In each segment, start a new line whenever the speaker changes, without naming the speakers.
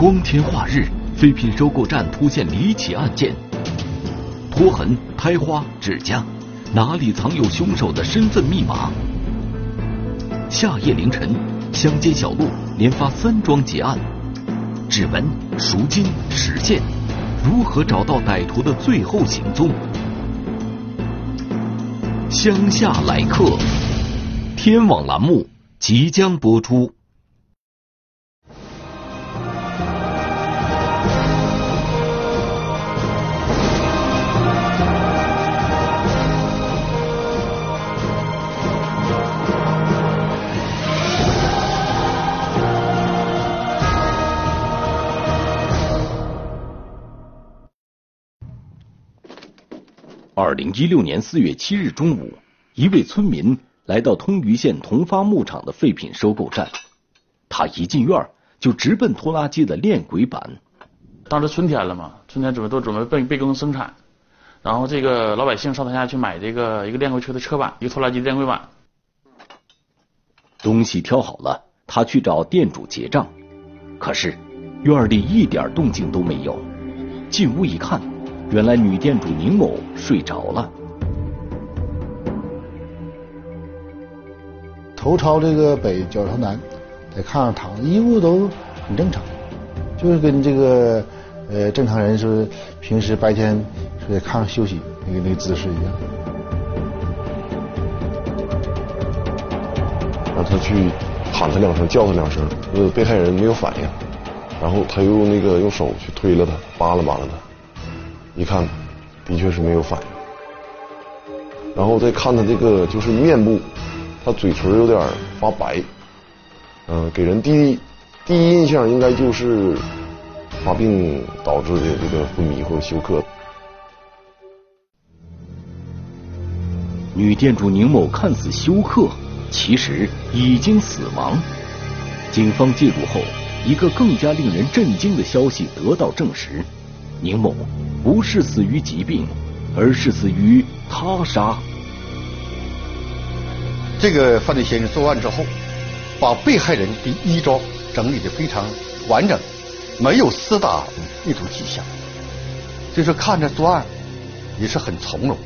光天化日，废品收购站突现离奇案件，拖痕、胎花、指甲，哪里藏有凶手的身份密码？夏夜凌晨，乡间小路连发三桩劫案，指纹、赎金、实现，如何找到歹徒的最后行踪？乡下来客，天网栏目即将播出。二零一六年四月七日中午，一位村民来到通榆县同发牧场的废品收购站，他一进院就直奔拖拉机的链轨板。
当时春天了嘛，春天准备都准备备备耕生产，然后这个老百姓上他家去买这个一个链轨车的车板，一个拖拉机的链轨板。
东西挑好了，他去找店主结账，可是院里一点动静都没有。进屋一看。原来女店主宁某睡着了，
头朝这个北，脚朝南，在炕上躺，衣服都很正常，就是跟这个呃正常人是平时白天睡在炕上休息那个那个姿势一样。
让他去喊他两声，叫他两声，呃，被害人没有反应，然后他又那个用手去推了他，扒拉扒拉他。一看，的确是没有反应。然后再看他这个就是面部，他嘴唇有点发白，嗯，给人第一第一印象应该就是发病导致的这个昏迷或者休克。
女店主宁某看似休克，其实已经死亡。警方介入后，一个更加令人震惊的消息得到证实。宁某不是死于疾病，而是死于他杀。
这个犯罪嫌疑人作案之后，把被害人的衣着整理的非常完整，没有厮打意图迹象，所以说看着作案也是很从容。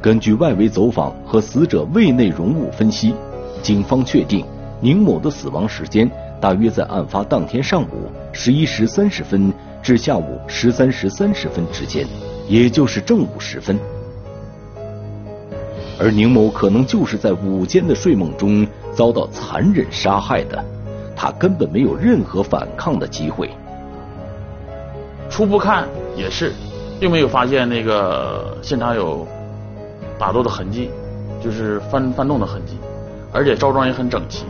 根据外围走访和死者胃内容物分析，警方确定宁某的死亡时间。大约在案发当天上午十一时三十分至下午十三时三十分之间，也就是正午时分。而宁某可能就是在午间的睡梦中遭到残忍杀害的，他根本没有任何反抗的机会。
初步看也是，并没有发现那个现场有打斗的痕迹，就是翻翻动的痕迹，而且着装也很整齐。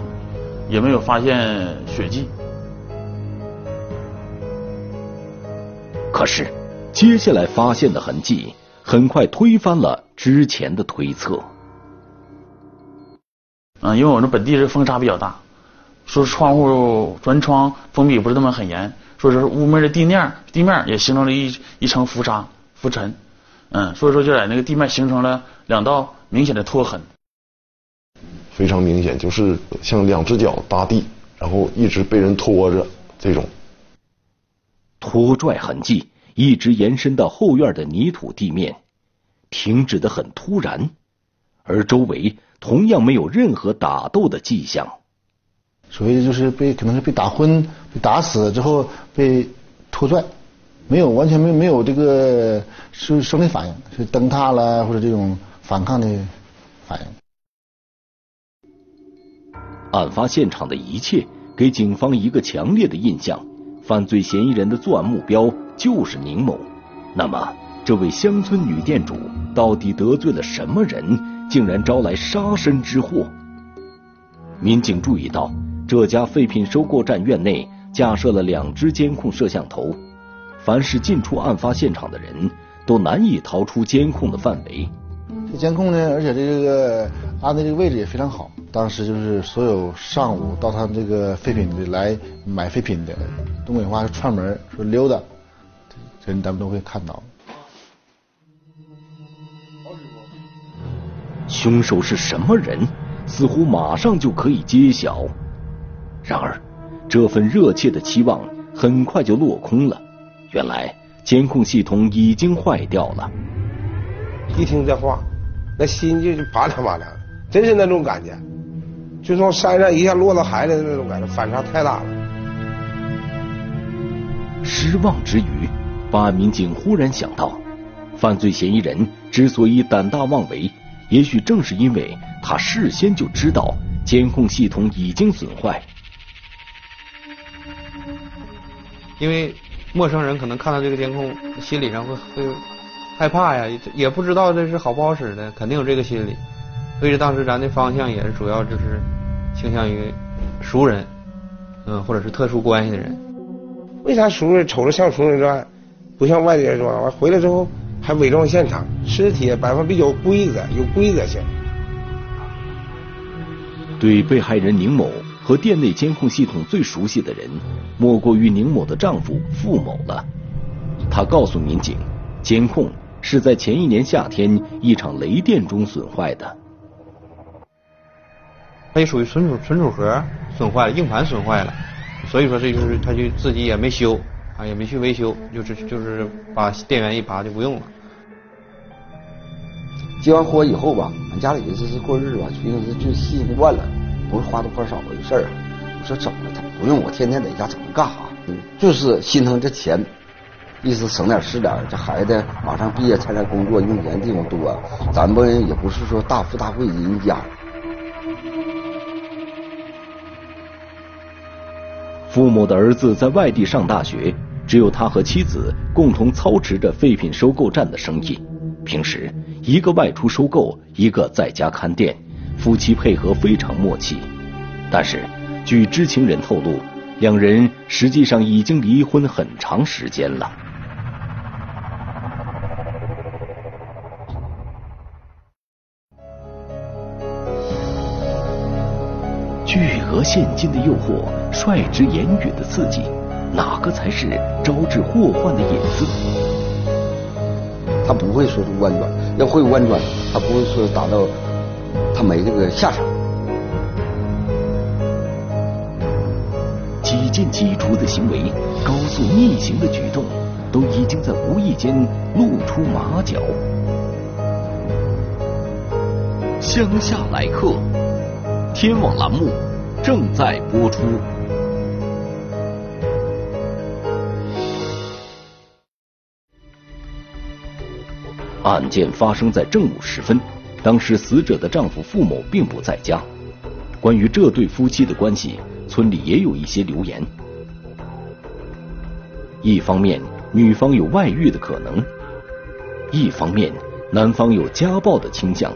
也没有发现血迹。
可是，接下来发现的痕迹很快推翻了之前的推测。
嗯，因为我们本地是风沙比较大，说窗户砖窗封闭不是那么很严，说是屋面的地面地面也形成了一一层浮沙浮尘，嗯，所以说就在那个地面形成了两道明显的拖痕。
非常明显，就是像两只脚搭地，然后一直被人拖着这种
拖拽痕迹，一直延伸到后院的泥土地面，停止的很突然，而周围同样没有任何打斗的迹象。
所以就是被可能是被打昏、被打死之后被拖拽，没有完全没没有这个是生理反应，是蹬踏了或者这种反抗的反应。
案发现场的一切给警方一个强烈的印象：犯罪嫌疑人的作案目标就是宁某。那么，这位乡村女店主到底得罪了什么人，竟然招来杀身之祸？民警注意到，这家废品收购站院内架设了两只监控摄像头，凡是进出案发现场的人都难以逃出监控的范围。
这监控呢，而且这个安的这个位置也非常好。当时就是所有上午到他们这个废品的来买废品的，东北话是串门说溜达，这人咱们都会看到。
凶手是什么人？似乎马上就可以揭晓。然而，这份热切的期望很快就落空了。原来，监控系统已经坏掉了。
一听这话，那心就拔凉拔凉，真是那种感觉，就从山上一下落到海里的那种感觉，反差太大了。
失望之余，办案民警忽然想到，犯罪嫌疑人之所以胆大妄为，也许正是因为他事先就知道监控系统已经损坏。
因为陌生人可能看到这个监控，心理上会会害怕呀，也不知道这是好不好使的，肯定有这个心理。所以当时咱的方向也是主要就是倾向于熟人，嗯，或者是特殊关系的人。
为啥熟人瞅着像熟人作案，不像外地人作案？完回来之后还伪装现场，尸体摆放比较规则，有规则性。
对被害人宁某和店内监控系统最熟悉的人，莫过于宁某的丈夫付某了。他告诉民警，监控是在前一年夏天一场雷电中损坏的。
它也属于存储存储盒损坏了，硬盘损坏了。所以说，这就是他就自己也没修啊，也没去维修，就是就是把电源一拔就不用了。
结完婚以后吧，俺家里这是过日子吧，觉得是就稀习惯了，不是花多花少的事儿。我说怎么了？不用我天天在家，怎么干哈？就是心疼这钱，意思省点是点。这孩子马上毕业参加工作，用钱地方多，咱们也不是说大富大贵人家。
穆某的儿子在外地上大学，只有他和妻子共同操持着废品收购站的生意。平时一个外出收购，一个在家看店，夫妻配合非常默契。但是，据知情人透露，两人实际上已经离婚很长时间了。巨额现金的诱惑，率直言语的刺激，哪个才是招致祸患的引子？
他不会说是弯转，要会弯转，他不会说达到他没这个下场。
几进几出的行为，高速逆行的举动，都已经在无意间露出马脚。乡下来客。天网栏目正在播出。案件发生在正午时分，当时死者的丈夫付某并不在家。关于这对夫妻的关系，村里也有一些流言。一方面，女方有外遇的可能；一方面，男方有家暴的倾向。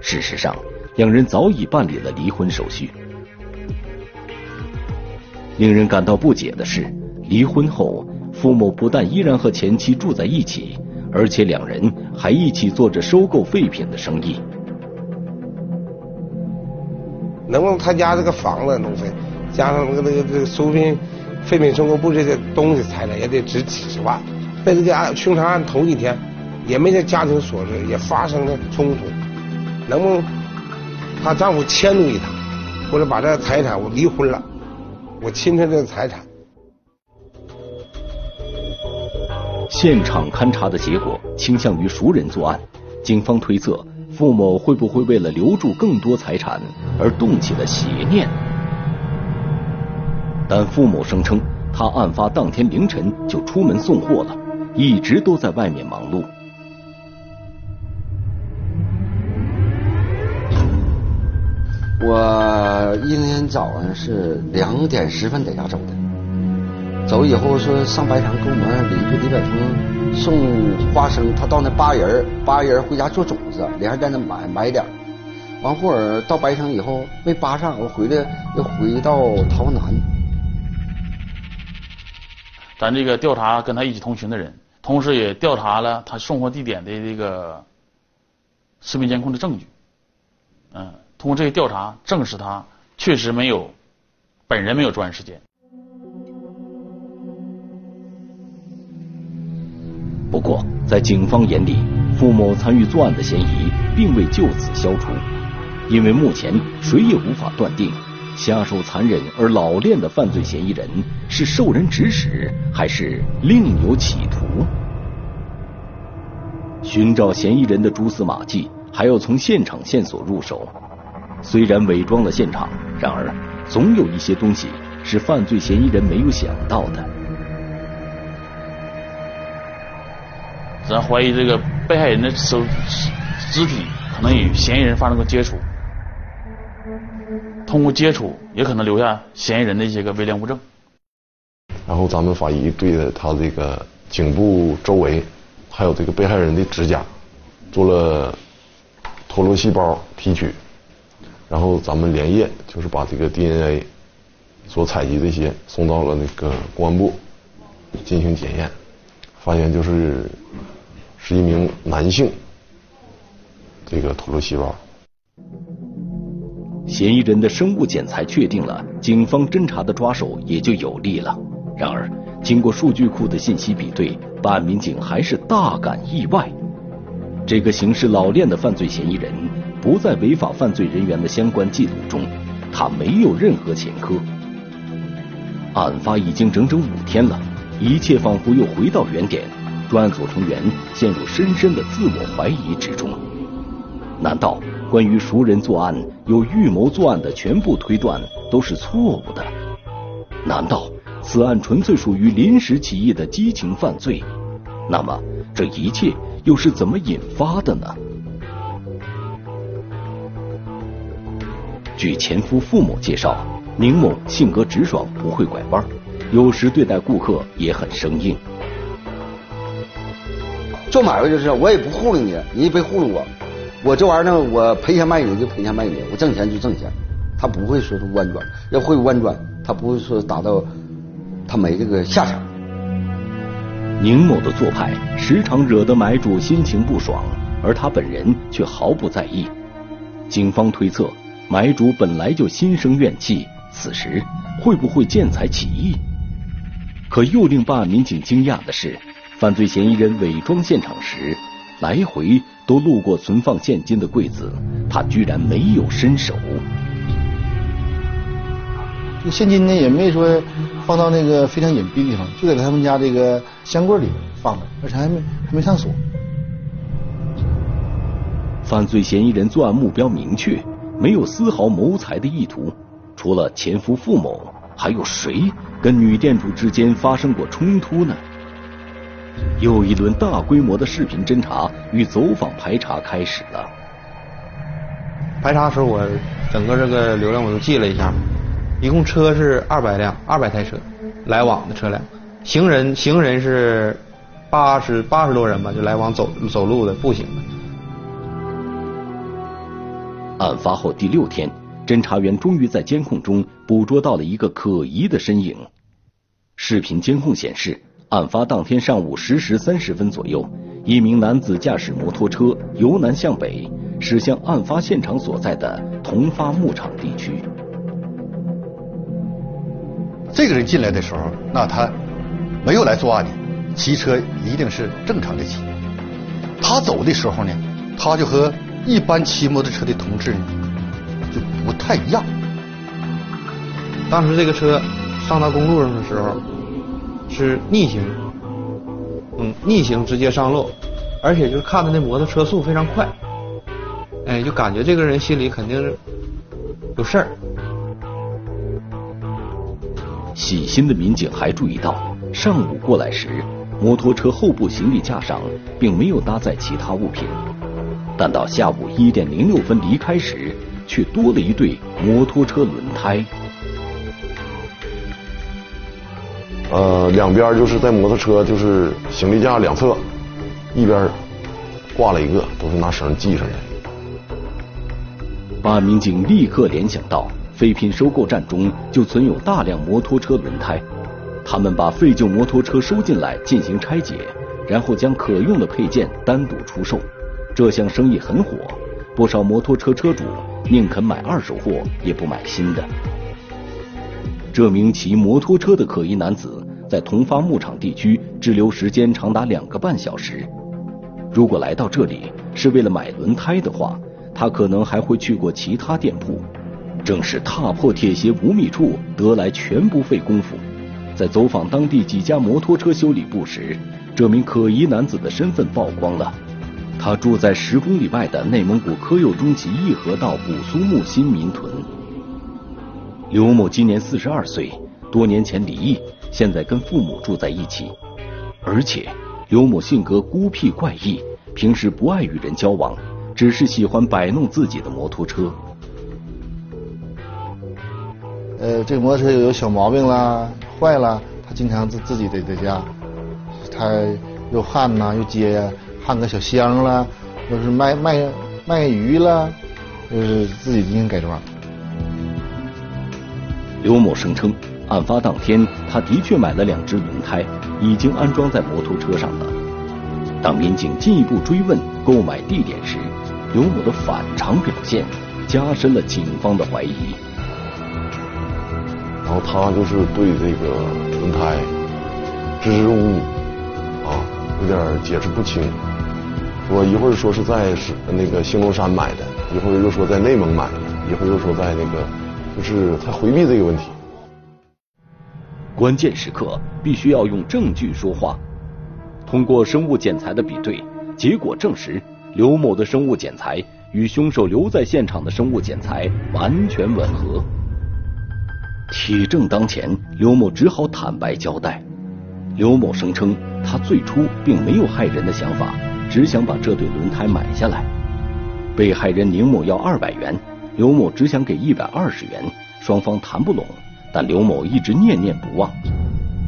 事实上。两人早已办理了离婚手续。令人感到不解的是，离婚后，付某不但依然和前妻住在一起，而且两人还一起做着收购废品的生意。
能不能他家这个房子弄废，加上那个那个这个收废废品收购部这些东西财产也得值几十万。在这个案凶杀案头几天，也没这家庭琐事，也发生了冲突，能不能？她丈夫迁怒于她，或者把这个财产我离婚了，我侵占这个财产。
现场勘查的结果倾向于熟人作案，警方推测付某会不会为了留住更多财产而动起了邪念？但付某声称，他案发当天凌晨就出门送货了，一直都在外面忙碌。
我一天早上是两点十分在家走的，走以后说上白城给我们邻居李百峰送花生，他到那扒人，扒人回家做种子，连还在那买买点。完后儿到白城以后没扒上，我回来又回到洮南。
咱这个调查跟他一起同行的人，同时也调查了他送货地点的这个视频监控的证据，嗯。通过这个调查，证实他确实没有本人没有作案时间。
不过，在警方眼里，付某参与作案的嫌疑并未就此消除。因为目前谁也无法断定下手残忍而老练的犯罪嫌疑人是受人指使，还是另有企图。寻找嫌疑人的蛛丝马迹，还要从现场线索入手。虽然伪装了现场，然而总有一些东西是犯罪嫌疑人没有想到的。
咱怀疑这个被害人的手肢体可能与嫌疑人发生过接触，通过接触也可能留下嫌疑人的一些个微量物证。
然后咱们法医对着他这个颈部周围，还有这个被害人的指甲，做了脱落细胞提取，然后咱们连夜就是把这个 DNA 所采集这些送到了那个公安部进行检验，发现就是是一名男性这个脱落细胞。
嫌疑人的生物检材确定了，警方侦查的抓手也就有力了。然而，经过数据库的信息比对，办案民警还是大感意外。这个行事老练的犯罪嫌疑人不在违法犯罪人员的相关记录中，他没有任何前科。案发已经整整五天了，一切仿佛又回到原点，专案组成员陷入深深的自我怀疑之中。难道关于熟人作案、有预谋作案的全部推断都是错误的？难道？此案纯粹属于临时起意的激情犯罪，那么这一切又是怎么引发的呢？据前夫父母介绍，宁某性格直爽，不会拐弯，有时对待顾客也很生硬。
做买卖就是，我也不糊弄你，你也别糊弄我，我这玩意儿呢，我赔钱卖你就赔钱卖你，我挣钱就挣钱，他不会说是弯转，要会弯转，他不会说达到。他没这个下场。
宁某的做派时常惹得买主心情不爽，而他本人却毫不在意。警方推测，买主本来就心生怨气，此时会不会见财起意？可又令办案民警惊讶的是，犯罪嫌疑人伪装现场时，来回都路过存放现金的柜子，他居然没有伸手。
这个现金呢，也没说。放到那个非常隐蔽的地方，就在他们家这个箱柜里放着，而且还没还没上锁。
犯罪嫌疑人作案目标明确，没有丝毫谋财的意图。除了前夫傅某，还有谁跟女店主之间发生过冲突呢？又一轮大规模的视频侦查与走访排查开始了。
排查时候，我整个这个流量我都记了一下。一共车是二百辆，二百台车，来往的车辆，行人行人是八十八十多人吧，就来往走走路的、步行的。
案发后第六天，侦查员终于在监控中捕捉到了一个可疑的身影。视频监控显示，案发当天上午十时三十分左右，一名男子驾驶摩托车由南向北驶向案发现场所在的同发牧场地区。
这个人进来的时候，那他没有来作案的，骑车一定是正常的骑。他走的时候呢，他就和一般骑摩托车的同志呢就不太一样。
当时这个车上到公路上的时候是逆行，嗯，逆行直接上路，而且就是看他那摩托车速非常快，哎，就感觉这个人心里肯定是有事儿。
细心的民警还注意到，上午过来时，摩托车后部行李架上并没有搭载其他物品，但到下午一点零六分离开时，却多了一对摩托车轮胎。
呃，两边就是在摩托车就是行李架两侧，一边挂了一个，都是拿绳系上的。
办案民警立刻联想到。废品收购站中就存有大量摩托车轮胎，他们把废旧摩托车收进来进行拆解，然后将可用的配件单独出售。这项生意很火，不少摩托车车主宁肯买二手货也不买新的。这名骑摩托车的可疑男子在同发牧场地区滞留时间长达两个半小时。如果来到这里是为了买轮胎的话，他可能还会去过其他店铺。正是踏破铁鞋无觅处，得来全不费工夫。在走访当地几家摩托车修理部时，这名可疑男子的身份曝光了。他住在十公里外的内蒙古科右中旗义河道古苏木新民屯。刘某今年四十二岁，多年前离异，现在跟父母住在一起。而且，刘某性格孤僻怪异，平时不爱与人交往，只是喜欢摆弄自己的摩托车。
呃，这摩托车有小毛病啦，坏了，他经常自自己得在家，他又焊呐，又接呀，焊个小箱啦，就是卖卖卖鱼啦，就是自己进行改装。
刘某声称，案发当天他的确买了两只轮胎，已经安装在摩托车上了。当民警进一步追问购买地点时，刘某的反常表现加深了警方的怀疑。
然后他就是对这个轮胎支支吾吾啊，有点解释不清。说一会儿说是在是那个兴隆山买的，一会儿又说在内蒙买的，一会儿又说在那个，就是他回避这个问题。
关键时刻必须要用证据说话。通过生物检材的比对，结果证实刘某的生物检材与凶手留在现场的生物检材完全吻合。铁证当前，刘某只好坦白交代。刘某声称，他最初并没有害人的想法，只想把这对轮胎买下来。被害人宁某要二百元，刘某只想给一百二十元，双方谈不拢，但刘某一直念念不忘。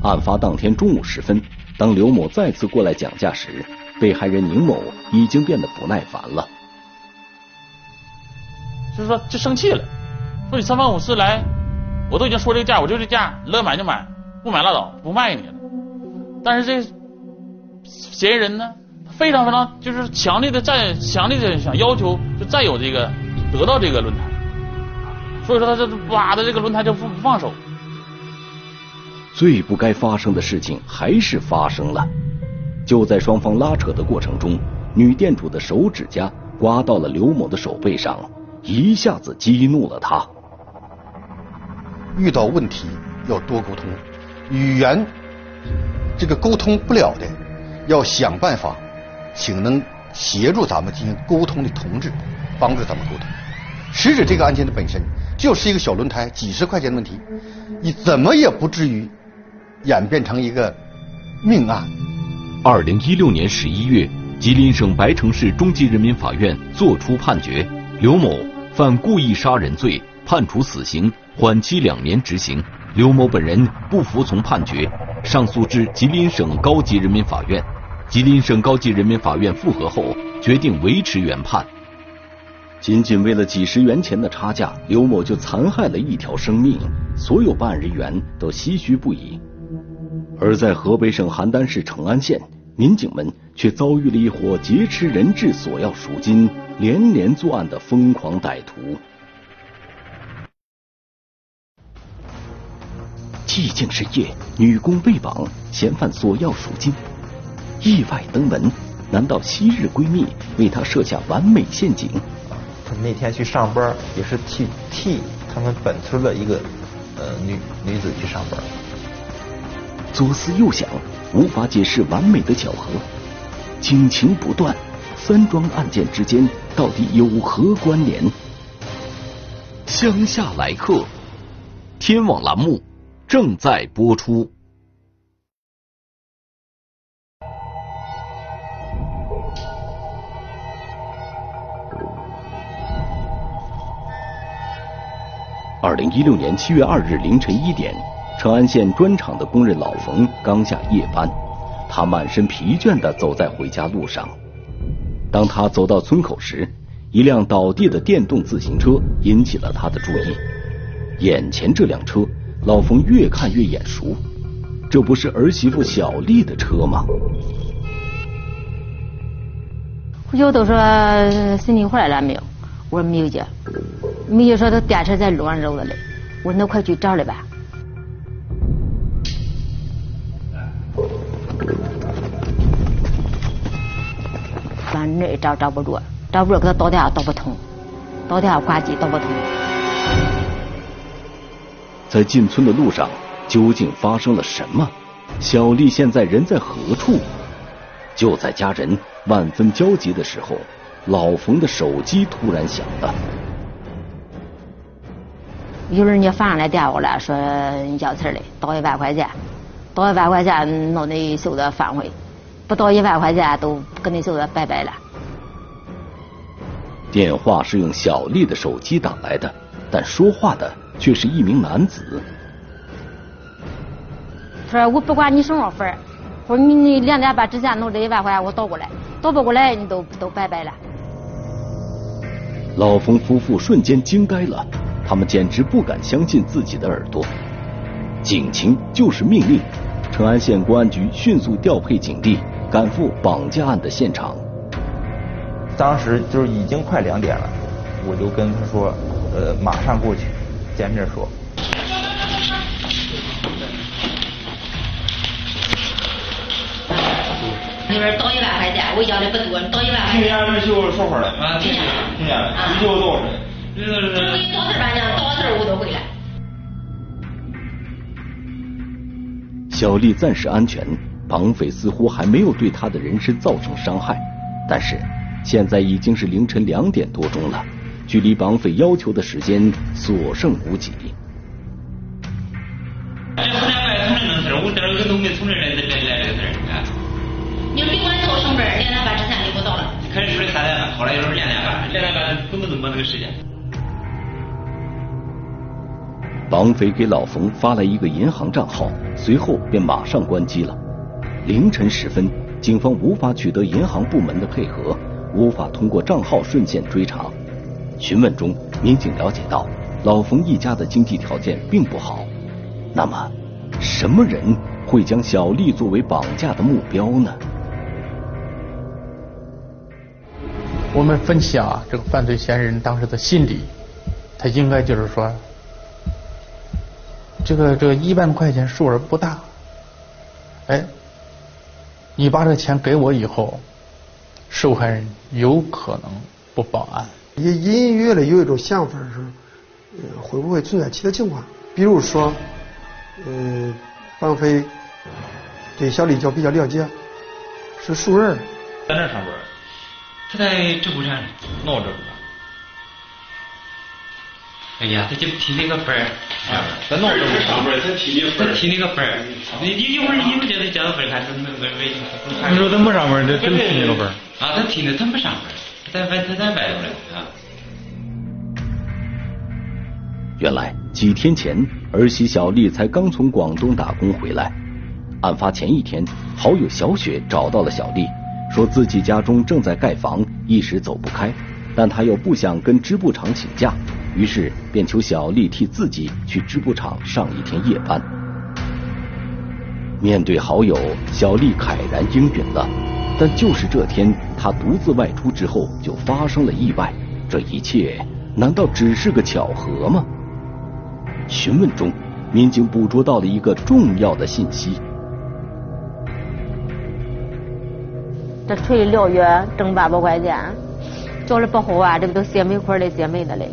案发当天中午时分，当刘某再次过来讲价时，被害人宁某已经变得不耐烦了，
就是说就生气了，说你三番五次来。我都已经说这个价，我就这价，乐意买就买，不买拉倒，不卖你了。但是这嫌疑人呢，非常非常就是强烈的在强烈的想要求就再有这个得到这个轮胎，所以说他这挖的这个轮胎就不不放手。
最不该发生的事情还是发生了，就在双方拉扯的过程中，女店主的手指甲刮到了刘某的手背上，一下子激怒了他。
遇到问题要多沟通，语言这个沟通不了的，要想办法，请能协助咱们进行沟通的同志帮助咱们沟通。实质这个案件的本身就是一个小轮胎几十块钱的问题，你怎么也不至于演变成一个命案。
二零一六年十一月，吉林省白城市中级人民法院作出判决，刘某犯故意杀人罪，判处死刑。缓期两年执行，刘某本人不服从判决，上诉至吉林省高级人民法院。吉林省高级人民法院复核后，决定维持原判。仅仅为了几十元钱的差价，刘某就残害了一条生命，所有办案人员都唏嘘不已。而在河北省邯郸市成安县，民警们却遭遇了一伙劫持人质、索要赎金、连连作案的疯狂歹徒。寂静深夜，女工被绑，嫌犯索要赎金，意外登门，难道昔日闺蜜为他设下完美陷阱？
他那天去上班，也是替替他们本村的一个呃女女子去上班。
左思右想，无法解释完美的巧合，警情不断，三桩案件之间到底有何关联？乡下来客，天网栏目。正在播出。二零一六年七月二日凌晨一点，成安县砖厂的工人老冯刚下夜班，他满身疲倦的走在回家路上。当他走到村口时，一辆倒地的电动自行车引起了他的注意。眼前这辆车。老冯越看越眼熟，这不是儿媳妇小丽的车吗？
回去我都说孙女回来了没有？我说没有姐，没有说他电车在路上扔着嘞。我说那快去找来吧。反正也找找不着，找不着给他打电话打不通，打电话挂机打不通。
在进村的路上，究竟发生了什么？小丽现在人在何处？就在家人万分焦急的时候，老冯的手机突然响了。
有人家反上来电话了，说要钱的，打一万块钱，打一万块钱弄你袖子反回，不到一万块钱都跟你袖子拜拜了。
电话是用小丽的手机打来的，但说话的却是一名男子。
他说：“我不管你什么份儿，我说你你两点半之前弄这一万块钱我倒过来，倒不过来你都都拜拜了。”
老冯夫妇瞬间惊呆了，他们简直不敢相信自己的耳朵。警情就是命令，成安县公安局迅速调配警力，赶赴绑架案的现场。
当时就是已经快两点了，我就跟他说：“呃，马上过去，见面说。”
那边倒一万块钱，我要的不多，倒一万块钱。
听见没？就说话了。
啊，听见了。
听见了。你就多少人？
这给你到事儿吧，娘，到事儿我都回来。
小丽暂时安全，绑匪似乎还没有对她的人身造成伤害。但是现在已经是凌晨两点多钟了，距离绑匪要求的时间所剩无几。
这后天外从这弄事我这儿都没从这来来来这事儿啊。
你别管到上班，两点半之前就不到了。
开始说的三点半，后来又说两点半，两点半根本就没那个时间。
绑匪给老冯发来一个银行账号，随后便马上关机了。凌晨时分，警方无法取得银行部门的配合，无法通过账号顺线追查。询问中，民警了解到老冯一家的经济条件并不好。那么，什么人会将小丽作为绑架的目标呢？
我们分析啊，这个犯罪嫌疑人当时的心理，他应该就是说，这个这个一万块钱数额不大，哎，你把这钱给我以后，受害人有可能不报案。
也隐隐约约的有一种想法是，呃，会不会存在其他情况？比如说，呃，绑匪对小李就比较了解，是熟人。
在哪上班？他在直播站闹着呢。哎呀，他就提那个班儿，
在闹着上班，他提那
他提那个分儿，你你一会儿一会儿叫他交个分儿，看他那个微信。
你说他没上班，他真提那个班儿？
啊，他提的，他没上班，他在外他在外头嘞啊。
原来几天前，儿媳小丽才刚从广东打工回来。案发前一天，好友小雪找到了小丽，说自己家中正在盖房，一时走不开，但她又不想跟织布厂请假，于是便求小丽替自己去织布厂上一天夜班。面对好友，小丽慨然应允了。但就是这天，她独自外出之后，就发生了意外。这一切难道只是个巧合吗？询问中，民警捕捉到了一个重要的信息。
这锤燎原挣八百块钱，叫的不好啊，这不都写煤块的写煤的嘞，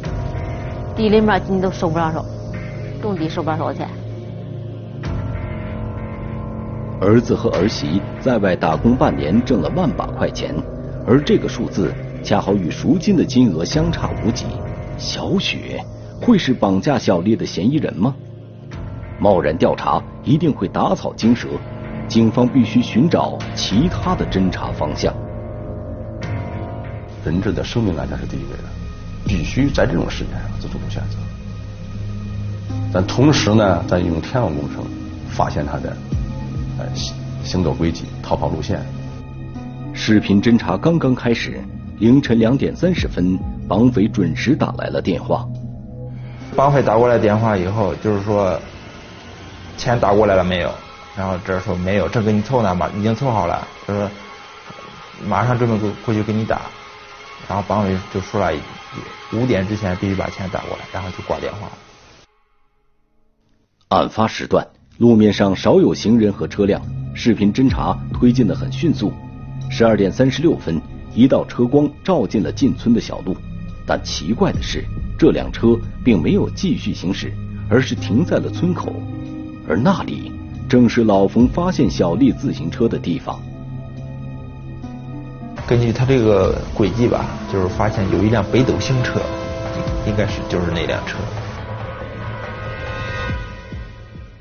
地里面你都收不上手，种地收不上手钱。
儿子和儿媳在外打工半年，挣了万把块钱，而这个数字恰好与赎金的金额相差无几。小雪会是绑架小丽的嫌疑人吗？贸然调查一定会打草惊蛇，警方必须寻找其他的侦查方向。
人质的生命安全是第一位的，必须在这种时间上做出选择。但同时呢，咱用天网工程发现他的。行行走轨迹、逃跑路线。
视频侦查刚刚开始，凌晨两点三十分，绑匪准时打来了电话。
绑匪打过来电话以后，就是说钱打过来了没有？然后这说没有，正给你凑呢嘛，已经凑好了。他说马上准备过过去给你打。然后绑匪就说了五点之前必须把钱打过来，然后就挂电话了。
案发时段。路面上少有行人和车辆，视频侦查推进的很迅速。十二点三十六分，一道车光照进了进村的小路。但奇怪的是，这辆车并没有继续行驶，而是停在了村口，而那里正是老冯发现小丽自行车的地方。
根据他这个轨迹吧，就是发现有一辆北斗星车，应该是就是那辆车。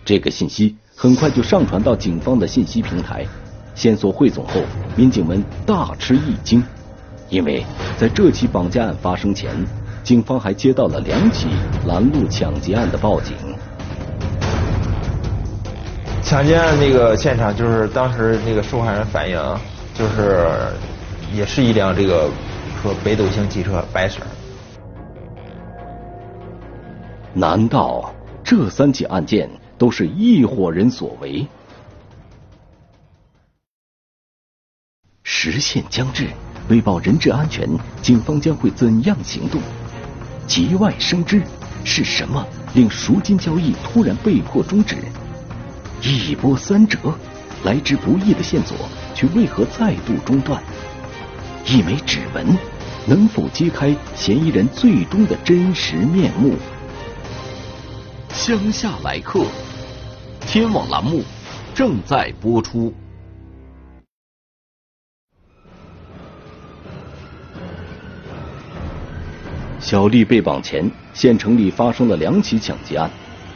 这个信息很快就上传到警方的信息平台，线索汇总后，民警们大吃一惊，因为在这起绑架案发生前。警方还接到了两起拦路抢劫案的报警。
抢劫案那个现场就是当时那个受害人反映，就是也是一辆这个说北斗星汽车白色。
难道这三起案件都是一伙人所为？时限将至，为保人质安全，警方将会怎样行动？节外生枝是什么令赎金交易突然被迫终止？一波三折，来之不易的线索却为何再度中断？一枚指纹能否揭开嫌疑人最终的真实面目？乡下来客，天网栏目正在播出。小丽被绑前，县城里发生了两起抢劫案。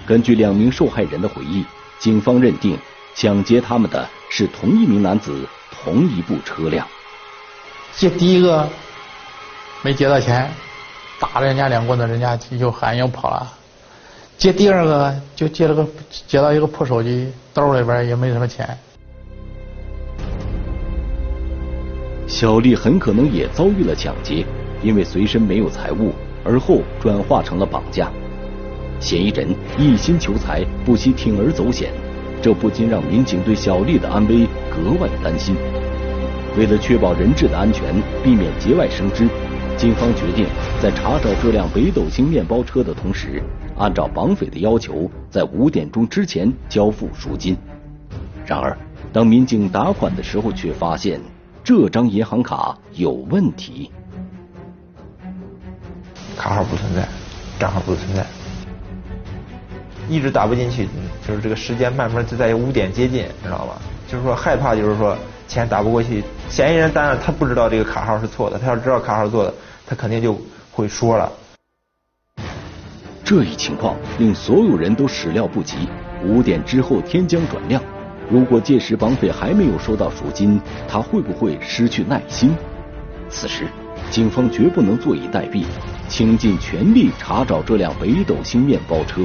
根据两名受害人的回忆，警方认定抢劫他们的是同一名男子、同一部车辆。
劫第一个没劫到钱，打了人家两棍子，人家就喊又跑了。劫第二个就劫了个劫到一个破手机，兜里边也没什么钱。
小丽很可能也遭遇了抢劫。因为随身没有财物，而后转化成了绑架。嫌疑人一心求财，不惜铤而走险，这不禁让民警对小丽的安危格外担心。为了确保人质的安全，避免节外生枝，警方决定在查找这辆北斗星面包车的同时，按照绑匪的要求，在五点钟之前交付赎金。然而，当民警打款的时候，却发现这张银行卡有问题。
卡号不存在，账号不存在，一直打不进去，就是这个时间慢慢就在五点接近，知道吧？就是说害怕，就是说钱打不过去。嫌疑人当然他不知道这个卡号是错的，他要知道卡号错的，他肯定就会说了。
这一情况令所有人都始料不及。五点之后天将转亮，如果届时绑匪还没有收到赎金，他会不会失去耐心？此时，警方绝不能坐以待毙。倾尽全力查找这辆北斗星面包车，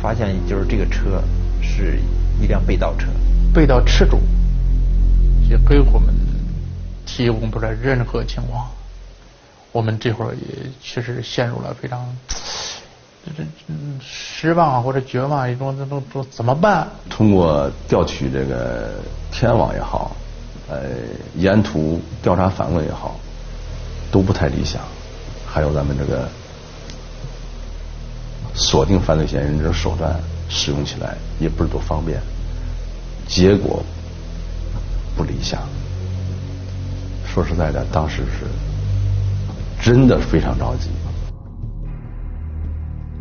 发现就是这个车是一辆被盗车，
被盗车主也给我们提供不了任何情况，我们这会儿也确实陷入了非常这这失望或者绝望一种这种这怎么办？
通过调取这个天网也好，呃，沿途调查访问也好。都不太理想，还有咱们这个锁定犯罪嫌疑人这种手段使用起来也不是多方便，结果不理想。说实在的，当时是真的非常着急。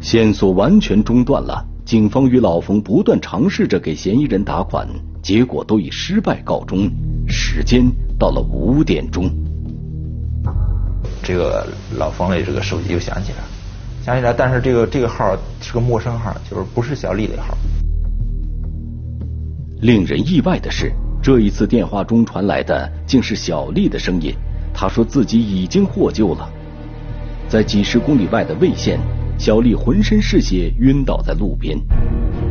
线索完全中断了，警方与老冯不断尝试着给嫌疑人打款，结果都以失败告终。时间到了五点钟。
这个老冯的这个手机又响起来，响起来，但是这个这个号是个陌生号，就是不是小丽的号。
令人意外的是，这一次电话中传来的竟是小丽的声音。她说自己已经获救了。在几十公里外的魏县，小丽浑身是血，晕倒在路边。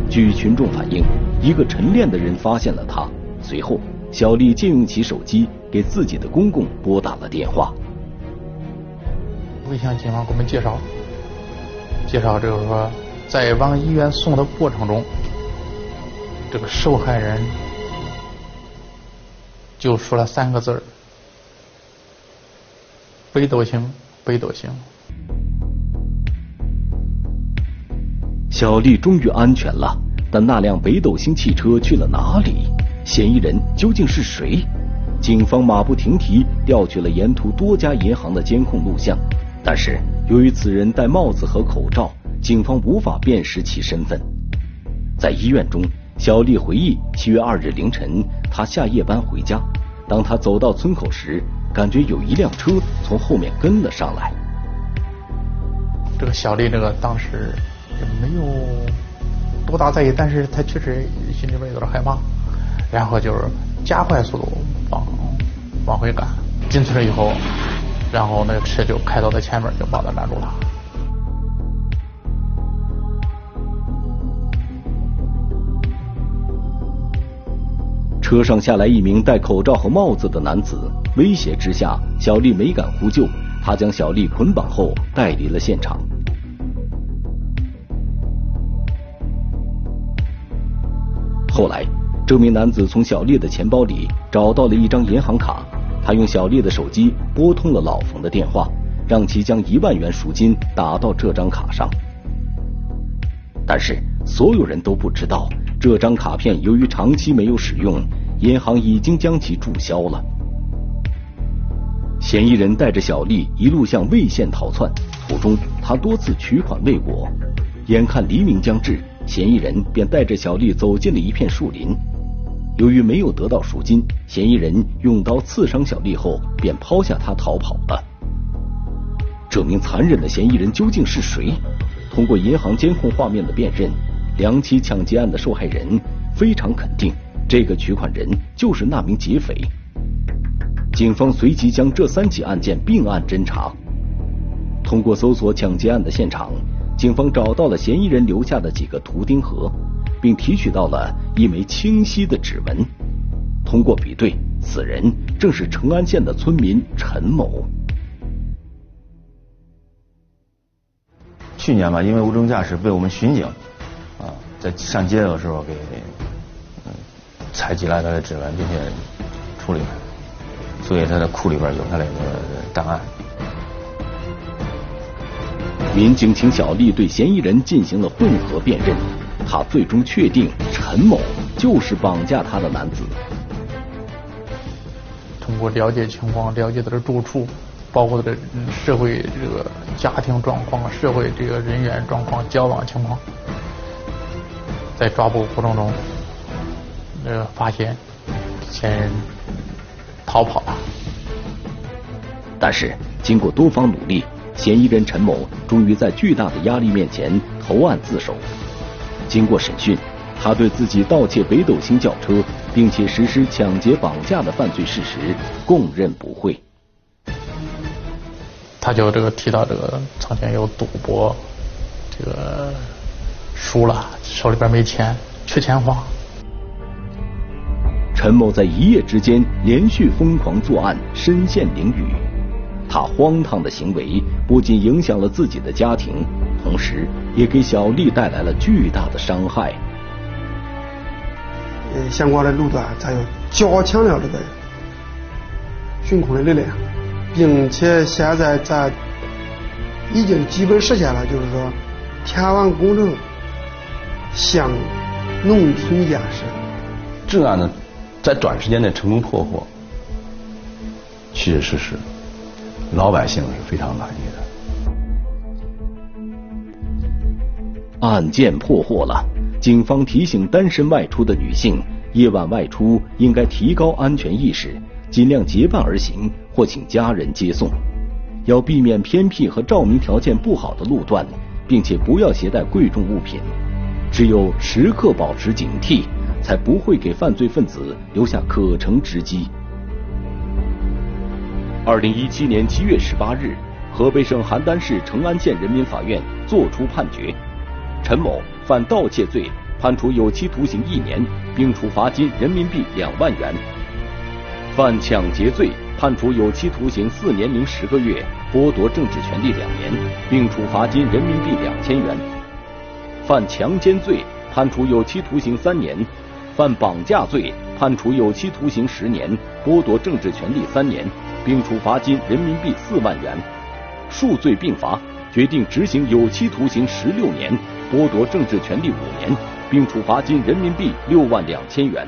据群众反映，一个晨练的人发现了她。随后，小丽借用起手机给自己的公公拨打了电话。
魏县警方给我们介绍，介绍就是说，在往医院送的过程中，这个受害人就说了三个字儿：“北斗星，北斗星。”
小丽终于安全了，但那辆北斗星汽车去了哪里？嫌疑人究竟是谁？警方马不停蹄调取了沿途多家银行的监控录像，但是由于此人戴帽子和口罩，警方无法辨识其身份。在医院中，小丽回忆，七月二日凌晨，他下夜班回家，当他走到村口时，感觉有一辆车从后面跟了上来。
这个小丽这个当时也没有多大在意，但是她确实心里边有点害怕，然后就是加快速度往往回赶。进村了以后，然后那个车就开到他前面，就把他拦住了。
车上下来一名戴口罩和帽子的男子，威胁之下，小丽没敢呼救，他将小丽捆绑后带离了现场。后来，这名男子从小丽的钱包里找到了一张银行卡，他用小丽的手机拨通了老冯的电话，让其将一万元赎金打到这张卡上。但是，所有人都不知道，这张卡片由于长期没有使用，银行已经将其注销了。嫌疑人带着小丽一路向魏县逃窜，途中他多次取款未果，眼看黎明将至。嫌疑人便带着小丽走进了一片树林，由于没有得到赎金，嫌疑人用刀刺伤小丽后便抛下她逃跑了。这名残忍的嫌疑人究竟是谁？通过银行监控画面的辨认，两起抢劫案的受害人非常肯定，这个取款人就是那名劫匪。警方随即将这三起案件并案侦查，通过搜索抢劫案的现场。警方找到了嫌疑人留下的几个图钉盒，并提取到了一枚清晰的指纹。通过比对，此人正是成安县的村民陈某。
去年吧，因为无证驾驶被我们巡警啊在上街的时候给采集了他的指纹，并且处理了，所以他的库里边有他的档案。
民警请小丽对嫌疑人进行了混合辨认，他最终确定陈某就是绑架他的男子。
通过了解情况，了解他的住处，包括他的社会这个家庭状况、社会这个人员状况、交往情况，在抓捕过程中，呃，发现嫌疑人逃跑了。
但是经过多方努力。嫌疑人陈某终于在巨大的压力面前投案自首。经过审讯，他对自己盗窃北斗星轿车，并且实施抢劫绑架的犯罪事实供认不讳。
他就这个提到这个曾经有赌博，这个输了手里边没钱，缺钱花。
陈某在一夜之间连续疯狂作案，身陷囹圄。他荒唐的行为不仅影响了自己的家庭，同时也给小丽带来了巨大的伤害。
呃，相关的路段咱又加强了这个巡控的力量，并且现在咱已经基本实现了，就是说天网工程向农村建设。
这案呢，在短时间内成功破获，确确实实。老百姓是非常满意
的。案件破获了，警方提醒单身外出的女性，夜晚外出应该提高安全意识，尽量结伴而行或请家人接送，要避免偏僻和照明条件不好的路段，并且不要携带贵重物品。只有时刻保持警惕，才不会给犯罪分子留下可乘之机。二零一七年七月十八日，河北省邯郸市成安县人民法院作出判决：陈某犯盗窃罪，判处有期徒刑一年，并处罚金人民币两万元；犯抢劫罪，判处有期徒刑四年零十个月，剥夺政治权利两年，并处罚金人民币两千元；犯强奸罪，判处有期徒刑三年；犯绑架罪，判处有期徒刑十年，剥夺政治权利三年。并处罚金人民币四万元，数罪并罚，决定执行有期徒刑十六年，剥夺政治权利五年，并处罚金人民币六万两千元。